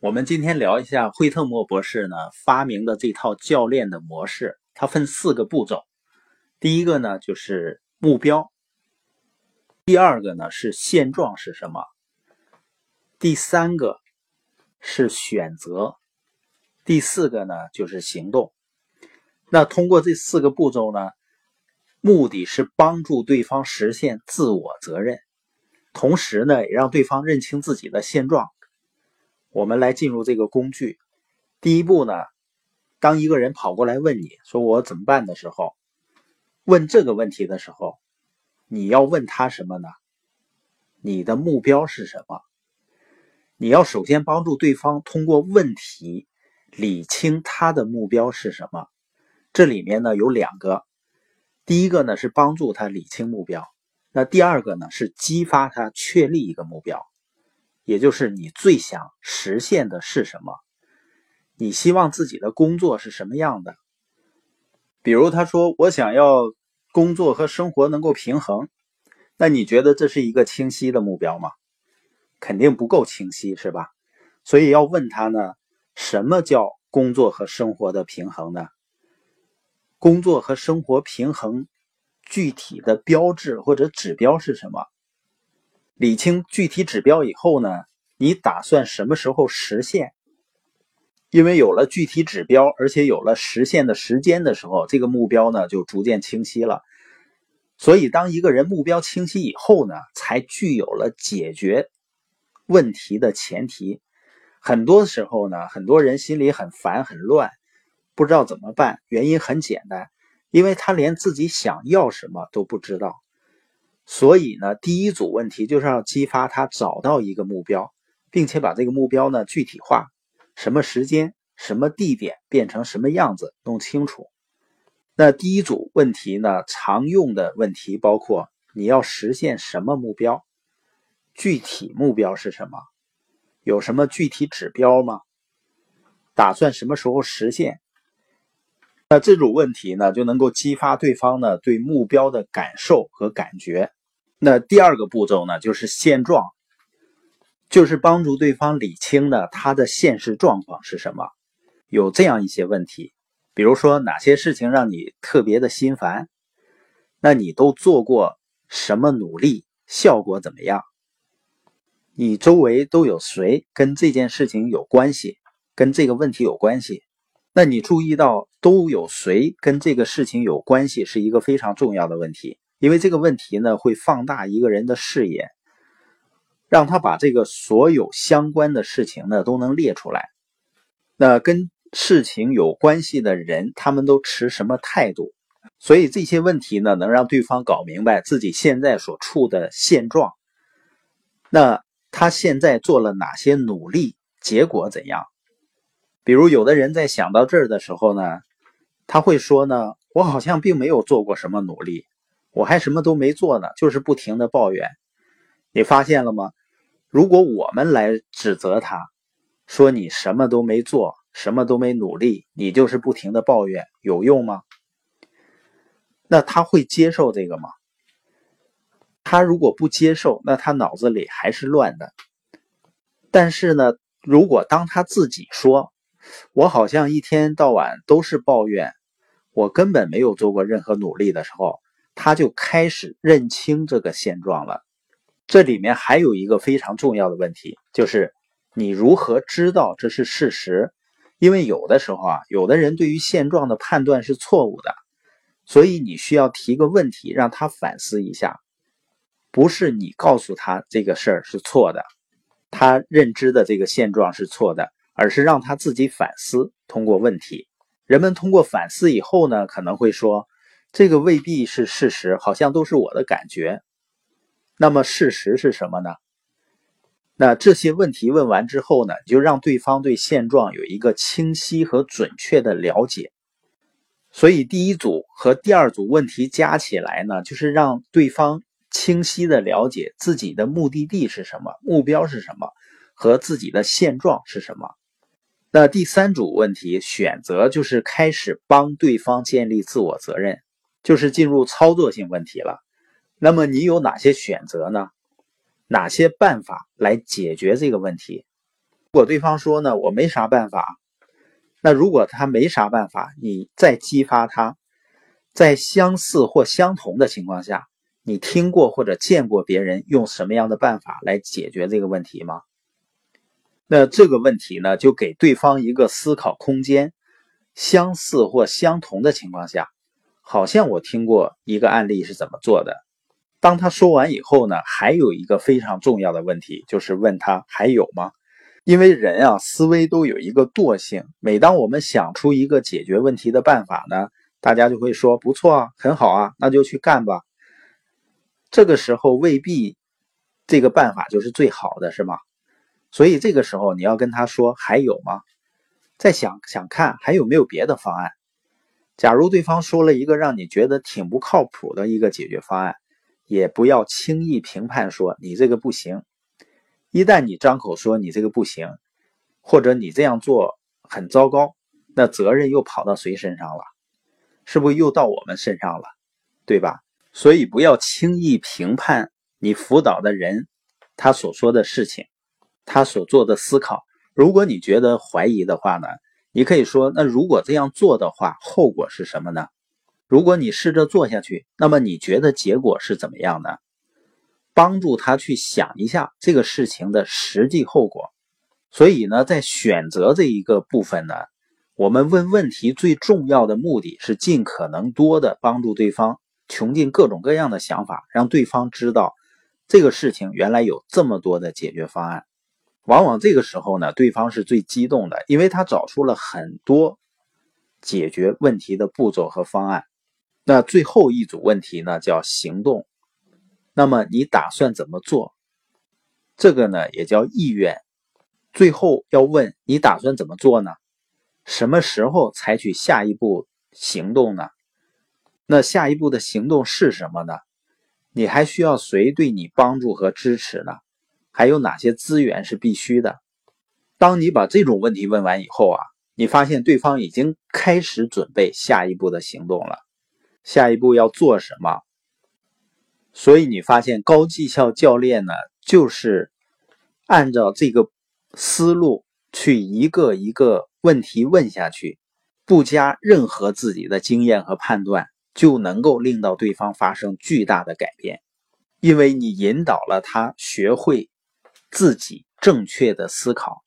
我们今天聊一下惠特莫博士呢发明的这套教练的模式，它分四个步骤。第一个呢就是目标，第二个呢是现状是什么，第三个是选择，第四个呢就是行动。那通过这四个步骤呢，目的是帮助对方实现自我责任，同时呢也让对方认清自己的现状。我们来进入这个工具。第一步呢，当一个人跑过来问你说我怎么办的时候，问这个问题的时候，你要问他什么呢？你的目标是什么？你要首先帮助对方通过问题理清他的目标是什么。这里面呢有两个，第一个呢是帮助他理清目标，那第二个呢是激发他确立一个目标。也就是你最想实现的是什么？你希望自己的工作是什么样的？比如他说我想要工作和生活能够平衡，那你觉得这是一个清晰的目标吗？肯定不够清晰，是吧？所以要问他呢，什么叫工作和生活的平衡呢？工作和生活平衡具体的标志或者指标是什么？理清具体指标以后呢，你打算什么时候实现？因为有了具体指标，而且有了实现的时间的时候，这个目标呢就逐渐清晰了。所以，当一个人目标清晰以后呢，才具有了解决问题的前提。很多时候呢，很多人心里很烦很乱，不知道怎么办。原因很简单，因为他连自己想要什么都不知道。所以呢，第一组问题就是要激发他找到一个目标，并且把这个目标呢具体化，什么时间、什么地点变成什么样子弄清楚。那第一组问题呢，常用的问题包括：你要实现什么目标？具体目标是什么？有什么具体指标吗？打算什么时候实现？那这种问题呢，就能够激发对方呢对目标的感受和感觉。那第二个步骤呢，就是现状，就是帮助对方理清呢他的现实状况是什么。有这样一些问题，比如说哪些事情让你特别的心烦？那你都做过什么努力？效果怎么样？你周围都有谁跟这件事情有关系？跟这个问题有关系？那你注意到都有谁跟这个事情有关系，是一个非常重要的问题。因为这个问题呢，会放大一个人的视野，让他把这个所有相关的事情呢都能列出来。那跟事情有关系的人，他们都持什么态度？所以这些问题呢，能让对方搞明白自己现在所处的现状。那他现在做了哪些努力？结果怎样？比如有的人在想到这儿的时候呢，他会说呢：“我好像并没有做过什么努力。”我还什么都没做呢，就是不停的抱怨。你发现了吗？如果我们来指责他，说你什么都没做，什么都没努力，你就是不停的抱怨，有用吗？那他会接受这个吗？他如果不接受，那他脑子里还是乱的。但是呢，如果当他自己说，我好像一天到晚都是抱怨，我根本没有做过任何努力的时候。他就开始认清这个现状了。这里面还有一个非常重要的问题，就是你如何知道这是事实？因为有的时候啊，有的人对于现状的判断是错误的，所以你需要提个问题，让他反思一下。不是你告诉他这个事儿是错的，他认知的这个现状是错的，而是让他自己反思。通过问题，人们通过反思以后呢，可能会说。这个未必是事实，好像都是我的感觉。那么事实是什么呢？那这些问题问完之后呢，就让对方对现状有一个清晰和准确的了解。所以第一组和第二组问题加起来呢，就是让对方清晰的了解自己的目的地是什么，目标是什么，和自己的现状是什么。那第三组问题选择就是开始帮对方建立自我责任。就是进入操作性问题了，那么你有哪些选择呢？哪些办法来解决这个问题？如果对方说呢，我没啥办法，那如果他没啥办法，你再激发他，在相似或相同的情况下，你听过或者见过别人用什么样的办法来解决这个问题吗？那这个问题呢，就给对方一个思考空间。相似或相同的情况下，好像我听过一个案例是怎么做的。当他说完以后呢，还有一个非常重要的问题，就是问他还有吗？因为人啊，思维都有一个惰性。每当我们想出一个解决问题的办法呢，大家就会说不错啊，很好啊，那就去干吧。这个时候未必这个办法就是最好的，是吗？所以这个时候你要跟他说还有吗？再想想看还有没有别的方案。假如对方说了一个让你觉得挺不靠谱的一个解决方案，也不要轻易评判说你这个不行。一旦你张口说你这个不行，或者你这样做很糟糕，那责任又跑到谁身上了？是不是又到我们身上了？对吧？所以不要轻易评判你辅导的人他所说的事情，他所做的思考。如果你觉得怀疑的话呢，你可以说：那如果这样做的话，后果是什么呢？如果你试着做下去，那么你觉得结果是怎么样的？帮助他去想一下这个事情的实际后果，所以呢，在选择这一个部分呢，我们问问题最重要的目的是尽可能多的帮助对方穷尽各种各样的想法，让对方知道这个事情原来有这么多的解决方案。往往这个时候呢，对方是最激动的，因为他找出了很多解决问题的步骤和方案。那最后一组问题呢，叫行动。那么你打算怎么做？这个呢也叫意愿。最后要问你打算怎么做呢？什么时候采取下一步行动呢？那下一步的行动是什么呢？你还需要谁对你帮助和支持呢？还有哪些资源是必须的？当你把这种问题问完以后啊，你发现对方已经开始准备下一步的行动了。下一步要做什么？所以你发现高绩效教练呢，就是按照这个思路去一个一个问题问下去，不加任何自己的经验和判断，就能够令到对方发生巨大的改变，因为你引导了他学会自己正确的思考。